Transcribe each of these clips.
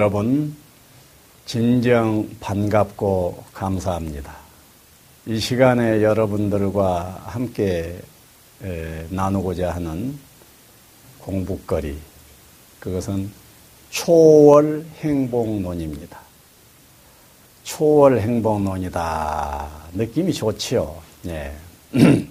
여러분, 진정 반갑고 감사합니다. 이 시간에 여러분들과 함께 나누고자 하는 공부거리, 그것은 초월 행복론입니다. 초월 행복론이다. 느낌이 좋지요. 예.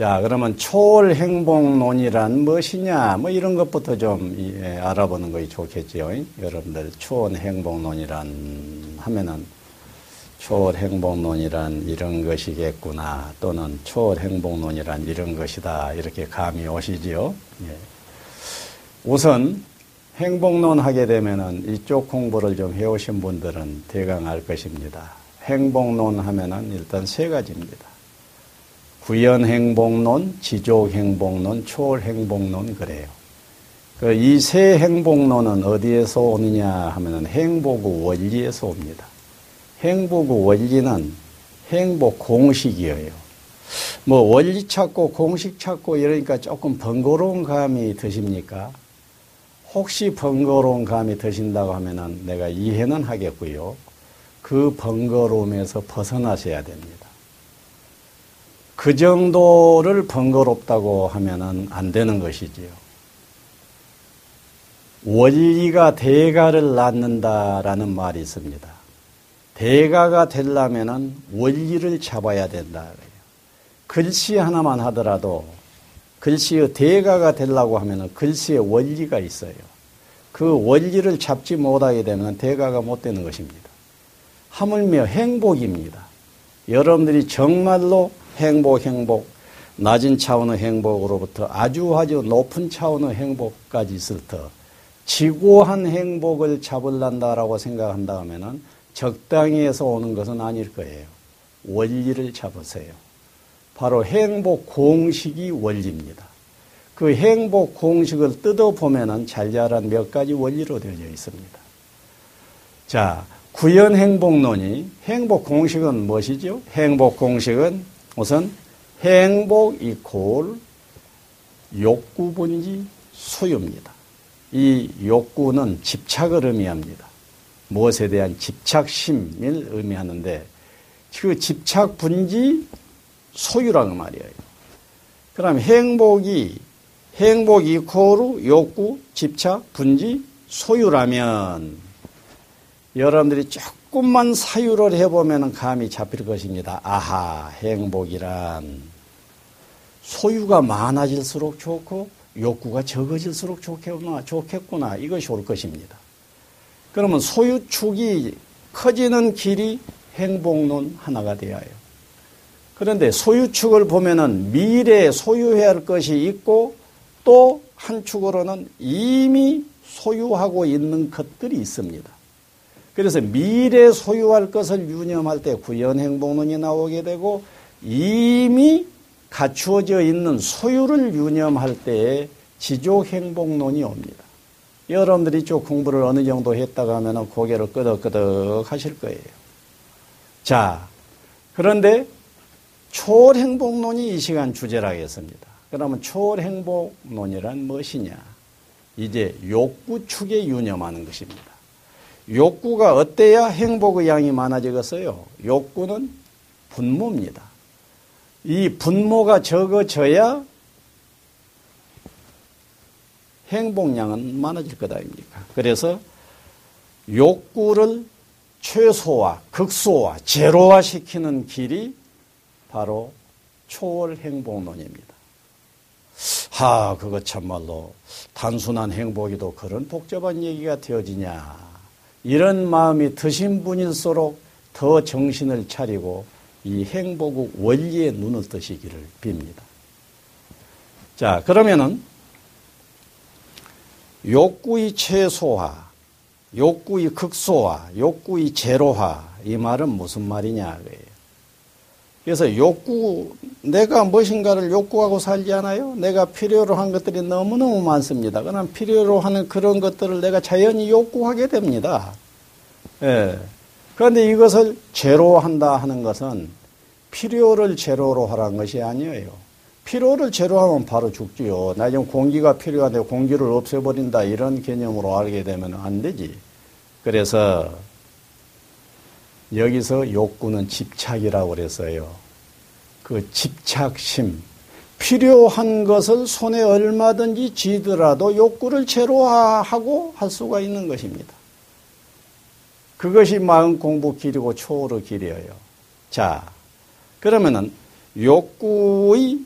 자, 그러면 초월 행복론이란 무엇이냐? 뭐 이런 것부터 좀 예, 알아보는 것이 좋겠지요. 여러분들 초월 행복론이란 하면은 초월 행복론이란 이런 것이겠구나. 또는 초월 행복론이란 이런 것이다. 이렇게 감이 오시지요. 예. 우선 행복론 하게 되면은 이쪽 공부를 좀 해오신 분들은 대강 알 것입니다. 행복론 하면은 일단 세 가지입니다. 구현행복론, 지족행복론, 초월행복론 그래요. 그 이 세 행복론은 어디에서 오느냐 하면은 행복의 원리에서 옵니다. 행복의 원리는 행복 공식이에요. 뭐 원리 찾고 공식 찾고 이러니까 조금 번거로운 감이 드십니까? 혹시 번거로운 감이 드신다고 하면은 내가 이해는 하겠고요. 그 번거로움에서 벗어나셔야 됩니다. 그 정도를 번거롭다고 하면은 안 되는 것이지요. 원리가 대가를 낳는다라는 말이 있습니다. 대가가 되려면은 원리를 잡아야 된다. 글씨 하나만 하더라도 글씨의 대가가 되려고 하면은 글씨의 원리가 있어요. 그 원리를 잡지 못하게 되면 대가가 못 되는 것입니다. 하물며 행복입니다. 여러분들이 정말로 행복, 행복, 낮은 차원의 행복으로부터 아주 아주 높은 차원의 행복까지 있을 터 지고한 행복을 잡을란다라고 생각한다 하면은 적당히 해서 오는 것은 아닐 거예요. 원리를 잡으세요. 바로 행복 공식이 원리입니다. 그 행복 공식을 뜯어보면은 잘자란 몇 가지 원리로 되어져 있습니다. 자, 구현 행복론이 행복 공식은 무엇이죠? 행복 공식은 우선 행복 이콜 욕구분지 소유입니다. 이 욕구는 집착을 의미합니다. 무엇에 대한 집착심을 의미하는데 그 집착 분지 소유라는 말이에요. 그럼 행복이 행복 이코르 욕구 집착 분지 소유라면 여러분들이 조금만 사유를 해보면 감이 잡힐 것입니다. 아하, 행복이란 소유가 많아질수록 좋고 욕구가 적어질수록 좋겠구나, 좋겠구나. 이것이 올 것입니다. 그러면 소유축이 커지는 길이 행복론 하나가 되어요. 그런데 소유축을 보면은 미래에 소유해야 할 것이 있고 또 한 축으로는 이미 소유하고 있는 것들이 있습니다. 그래서 미래 소유할 것을 유념할 때 구현행복론이 나오게 되고 이미 갖추어져 있는 소유를 유념할 때에 지족행복론이 옵니다. 여러분들이 쪽 공부를 어느 정도 했다가 하면 고개를 끄덕끄덕 하실 거예요. 자, 그런데 초월행복론이 이 시간 주제라겠습니다. 그러면 초월행복론이란 무엇이냐? 이제 욕구축에 유념하는 것입니다. 욕구가 어때야 행복의 양이 많아지겠어요? 욕구는 분모입니다. 이 분모가 적어져야 행복량은 많아질 것 아닙니까? 그래서 욕구를 최소화, 극소화, 제로화 시키는 길이 바로 초월 행복론입니다. 하, 그거 참말로 단순한 행복이도 그런 복잡한 얘기가 되어지냐. 이런 마음이 드신 분일수록 더 정신을 차리고 이 행복의 원리에 눈을 뜨시기를 빕니다. 자, 그러면은 욕구의 최소화, 욕구의 극소화, 욕구의 제로화 이 말은 무슨 말이냐 그래요. 그래서 욕구 내가 무엇인가를 욕구하고 살지 않아요? 내가 필요로 한 것들이 너무너무 많습니다. 그럼 필요로 하는 그런 것들을 내가 자연히 욕구하게 됩니다. 예. 그런데 이것을 제로 한다 하는 것은 필요를 제로로 하라는 것이 아니에요. 피로를 제로하면 바로 죽지요. 나 지금 공기가 필요한데 공기를 없애버린다 이런 개념으로 알게 되면 안 되지. 그래서 여기서 욕구는 집착이라고 그랬어요. 그 집착심, 필요한 것을 손에 얼마든지 쥐더라도 욕구를 제로화하고 할 수가 있는 것입니다. 그것이 마음 공부 길이고 초월의 길이에요. 자, 그러면은 욕구의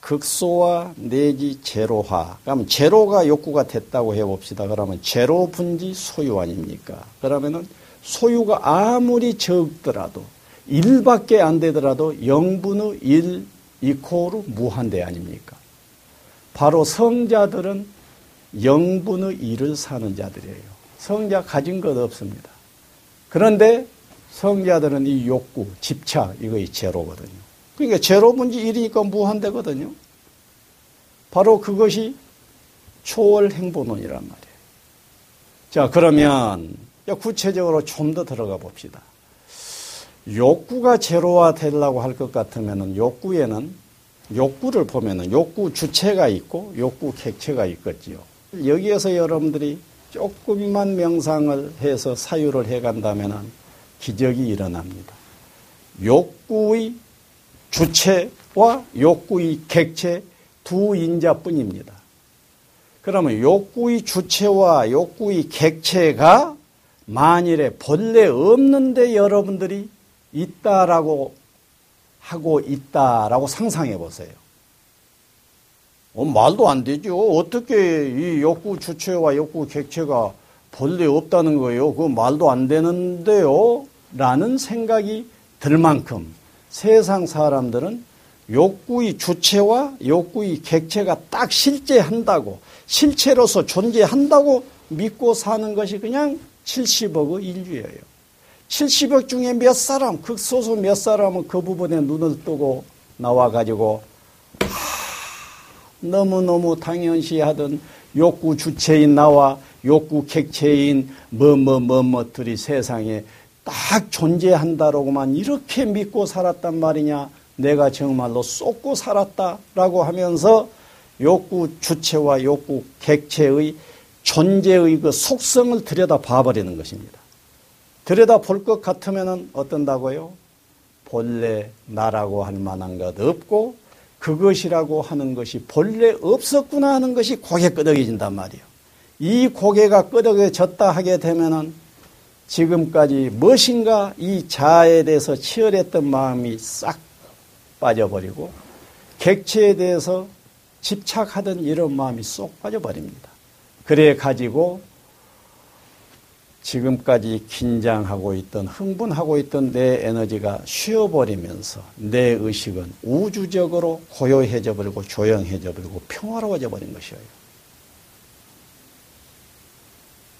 극소화 내지 제로화. 그러면 제로가 욕구가 됐다고 해봅시다. 그러면 제로 분지 소유 아닙니까? 그러면은 소유가 아무리 적더라도 1밖에 안 되더라도 0분의 1 이코르 무한대 아닙니까? 바로 성자들은 0분의 1을 사는 자들이에요. 성자 가진 것 없습니다. 그런데 성자들은 이 욕구, 집착, 이거 제로거든요. 그러니까 제로 분지 1이니까 무한대거든요. 바로 그것이 초월 행보론이란 말이에요. 자, 그러면 구체적으로 좀 더 들어가 봅시다. 욕구가 제로화 되려고 할 것 같으면 욕구에는 욕구를 보면은 욕구 주체가 있고 욕구 객체가 있겠지요. 여기에서 여러분들이 조금만 명상을 해서 사유를 해 간다면 기적이 일어납니다. 욕구의 주체와 욕구의 객체 두 인자뿐입니다. 그러면 욕구의 주체와 욕구의 객체가 만일에 본래 없는데 여러분들이 있다라고 하고 있다라고 상상해 보세요. 어, 말도 안 되죠. 어떻게 이 욕구 주체와 욕구 객체가 본래 없다는 거예요. 그 말도 안 되는데요. 라는 생각이 들 만큼 세상 사람들은 욕구의 주체와 욕구의 객체가 딱 실제한다고 실체로서 존재한다고 믿고 사는 것이 그냥 70억의 인류예요. 70억 중에 몇 사람, 극소수 몇 사람은 그 부분에 눈을 뜨고 나와가지고 너무너무 당연시하던 욕구 주체인 나와 욕구 객체인 뭐뭐뭐뭐들이 세상에 딱 존재한다라고만 이렇게 믿고 살았단 말이냐. 내가 정말로 쏟고 살았다라고 하면서 욕구 주체와 욕구 객체의 존재의 그 속성을 들여다 봐버리는 것입니다. 들여다 볼 것 같으면 어떤다고요? 본래 나라고 할 만한 것 없고 그것이라고 하는 것이 본래 없었구나 하는 것이 고개 끄덕여진단 말이에요. 이 고개가 끄덕여졌다 하게 되면은 지금까지 무엇인가 이 자아에 대해서 치열했던 마음이 싹 빠져버리고 객체에 대해서 집착하던 이런 마음이 쏙 빠져버립니다. 그래 가지고 지금까지 긴장하고 있던 흥분하고 있던 내 에너지가 쉬어버리면서 내 의식은 우주적으로 고요해져 버리고 조용해져 버리고 평화로워져 버린 것이에요.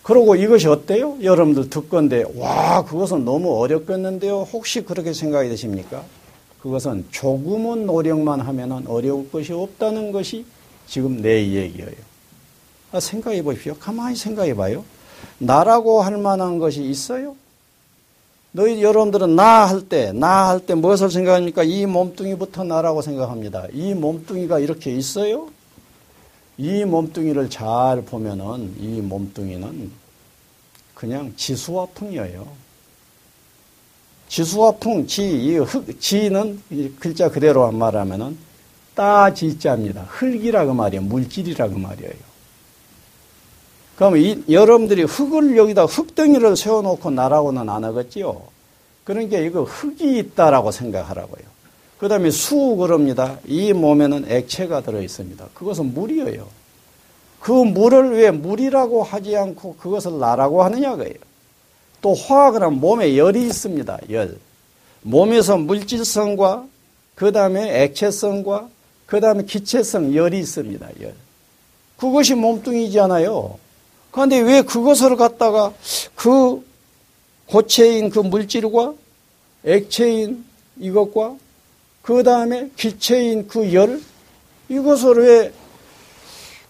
그리고 이것이 어때요? 여러분들 듣건데 와 그것은 너무 어렵겠는데요. 혹시 그렇게 생각이 되십니까? 그것은 조금은 노력만 하면 어려울 것이 없다는 것이 지금 내 얘기예요. 아, 생각해 보십시오. 가만히 생각해 봐요. 나라고 할 만한 것이 있어요? 너희 여러분들은 나 할 때, 나 할 때 무엇을 생각합니까? 이 몸뚱이부터 나라고 생각합니다. 이 몸뚱이가 이렇게 있어요? 이 몸뚱이를 잘 보면은 이 몸뚱이는 그냥 지수와 풍이에요. 지수와 풍, 지, 이 흙, 지는 글자 그대로 말하면은 따 지자입니다. 흙이라고 말이에요. 물질이라고 말이에요. 그럼 이, 여러분들이 흙을 여기다 흙덩이를 세워놓고 나라고는 안 하겠지요. 그러니까 이거 흙이 있다라고 생각하라고요. 그 다음에 수 그럽니다. 이 몸에는 액체가 들어 있습니다. 그것은 물이에요. 그 물을 왜 물이라고 하지 않고 그것을 나라고 하느냐 고해요. 또 화학은 하면 몸에 열이 있습니다. 열. 몸에서 물질성과 그 다음에 액체성과 그 다음에 기체성 열이 있습니다. 열. 그것이 몸뚱이잖아요. 그런데 왜 그것을 갖다가 그 고체인 그 물질과 액체인 이것과 그 다음에 기체인 그 열, 이것을 왜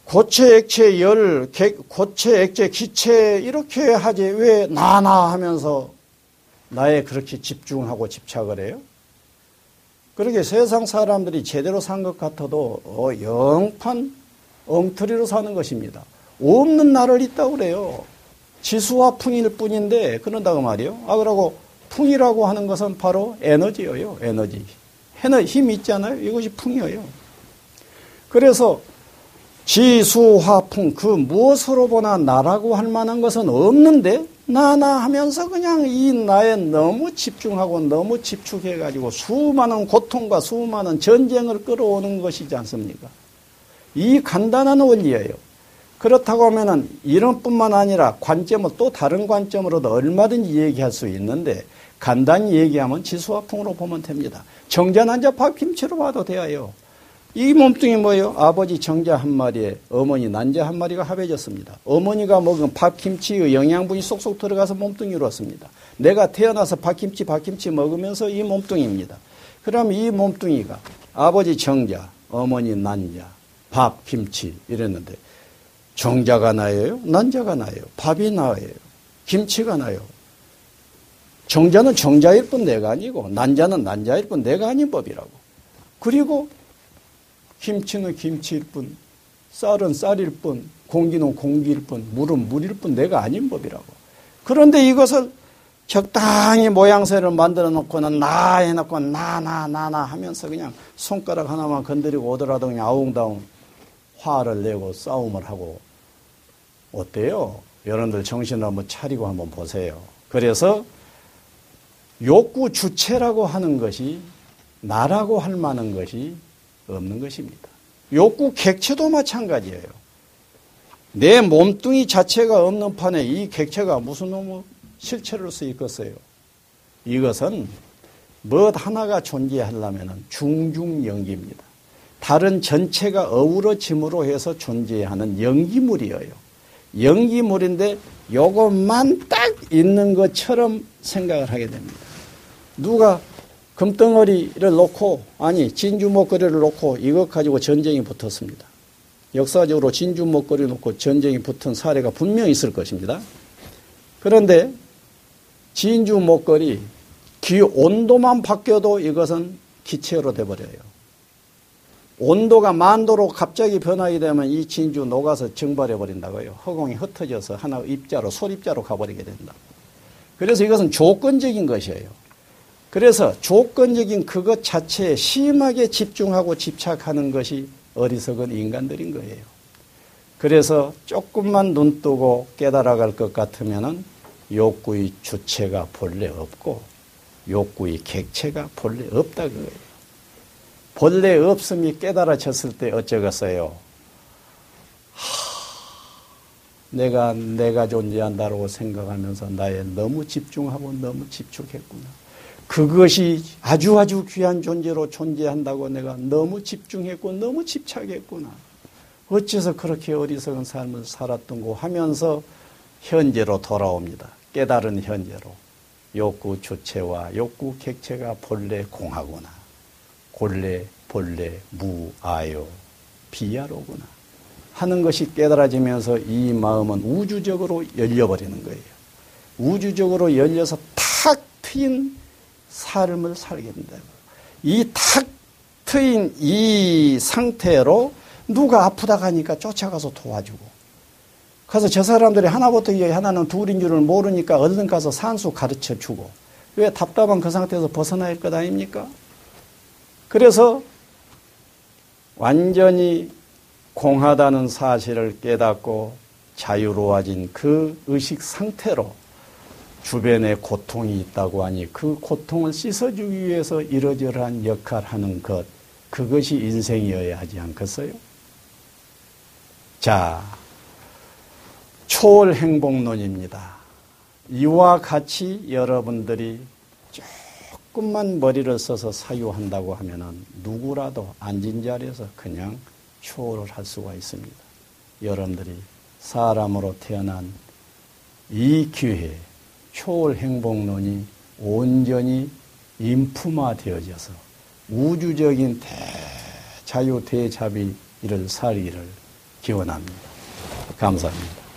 고체, 액체, 열, 고체, 액체, 기체 이렇게 하지 왜 나나 하면서 나에 그렇게 집중하고 집착을 해요? 그렇게 세상 사람들이 제대로 산 것 같아도 어, 영판 엉터리로 사는 것입니다. 없는 나를 있다고 그래요. 지수와 풍일 뿐인데 그런다고 말이요. 아 그러고 풍이라고 하는 것은 바로 에너지예요. 에너지. 힘이 있잖아요. 이것이 풍이에요. 그래서 지수화풍 그 무엇으로 보나 나라고 할 만한 것은 없는데 나나 하면서 그냥 이 나에 너무 집중하고 너무 집중해 가지고 수많은 고통과 수많은 전쟁을 끌어오는 것이지 않습니까? 이 간단한 원리예요. 그렇다고 하면은 이런 뿐만 아니라 관점을 또 다른 관점으로도 얼마든지 얘기할 수 있는데 간단히 얘기하면 지수화풍으로 보면 됩니다. 정자 난자 밥 김치로 봐도 돼요. 이 몸뚱이 뭐예요? 아버지 정자 한 마리에 어머니 난자 한 마리가 합해졌습니다. 어머니가 먹은 밥김치의 영양분이 쏙쏙 들어가서 몸뚱이로 왔습니다. 내가 태어나서 밥김치 밥김치 먹으면서 이 몸뚱이입니다. 그럼 이 몸뚱이가 아버지 정자, 어머니 난자, 밥, 김치 이랬는데 정자가 나요? 난자가 나요? 밥이 나요? 김치가 나요? 정자는 정자일 뿐 내가 아니고 난자는 난자일 뿐 내가 아닌 법이라고. 그리고 김치는 김치일 뿐, 쌀은 쌀일 뿐, 공기는 공기일 뿐, 물은 물일 뿐 내가 아닌 법이라고. 그런데 이것을 적당히 모양새를 만들어 놓고는 나 해놓고 나, 나, 나, 나 하면서 그냥 손가락 하나만 건드리고 오더라도 그냥 아웅다웅 화를 내고 싸움을 하고 어때요? 여러분들 정신을 한번 차리고 한번 보세요. 그래서 욕구 주체라고 하는 것이 나라고 할 만한 것이 없는 것입니다. 욕구 객체도 마찬가지예요. 내 몸뚱이 자체가 없는 판에 이 객체가 무슨 놈의 실체를 수 있겠어요? 이것은 뭐 하나가 존재하려면 중중연기입니다. 다른 전체가 어우러짐으로 해서 존재하는 연기물이에요. 연기물인데 요것만 딱 있는 것처럼 생각을 하게 됩니다. 누가 금덩어리를 놓고 아니 진주 목걸이를 놓고 이것 가지고 전쟁이 붙었습니다. 역사적으로 진주 목걸이 놓고 전쟁이 붙은 사례가 분명히 있을 것입니다. 그런데 진주 목걸이 기 온도만 바뀌어도 이것은 기체로 돼버려요. 온도가 만도로 갑자기 변하게 되면 이 진주 녹아서 증발해 버린다고요. 허공이 흩어져서 하나 입자로 솔입자로 가버리게 된다. 그래서 이것은 조건적인 것이에요. 그래서 조건적인 그것 자체에 심하게 집중하고 집착하는 것이 어리석은 인간들인 거예요. 그래서 조금만 눈 뜨고 깨달아갈 것 같으면은 욕구의 주체가 본래 없고 욕구의 객체가 본래 없다 그거예요. 본래 없음이 깨달아졌을 때 어쩌겠어요? 하, 내가 내가 존재한다고 생각하면서 나에 너무 집중하고 너무 집중했구나. 그것이 아주 아주 귀한 존재로 존재한다고 내가 너무 집중했고 너무 집착했구나. 어째서 그렇게 어리석은 삶을 살았던고 하면서 현재로 돌아옵니다. 깨달은 현재로. 욕구 주체와 욕구 객체가 본래 공하구나. 본래 본래 무아요 비야로구나. 하는 것이 깨달아지면서 이 마음은 우주적으로 열려버리는 거예요. 우주적으로 열려서 탁 트인 삶을 살게 된다고. 이탁 트인 이 상태로 누가 아프다 가니까 쫓아가서 도와주고. 그래서 저 사람들이 하나부터 하나는 둘인 줄을 모르니까 얼른 가서 산수 가르쳐 주고. 왜 답답한 그 상태에서 벗어날 것 아닙니까? 그래서 완전히 공하다는 사실을 깨닫고 자유로워진 그 의식 상태로 주변에 고통이 있다고 하니 그 고통을 씻어주기 위해서 이러저러한 역할을 하는 것, 그것이 인생이어야 하지 않겠어요? 자, 초월 행복론입니다. 이와 같이 여러분들이 조금만 머리를 써서 사유한다고 하면은 누구라도 앉은 자리에서 그냥 초월을 할 수가 있습니다. 여러분들이 사람으로 태어난 이 기회에 초월 행복론이 온전히 인품화되어져서 우주적인 대자유 대자비를 살기를 기원합니다. 감사합니다.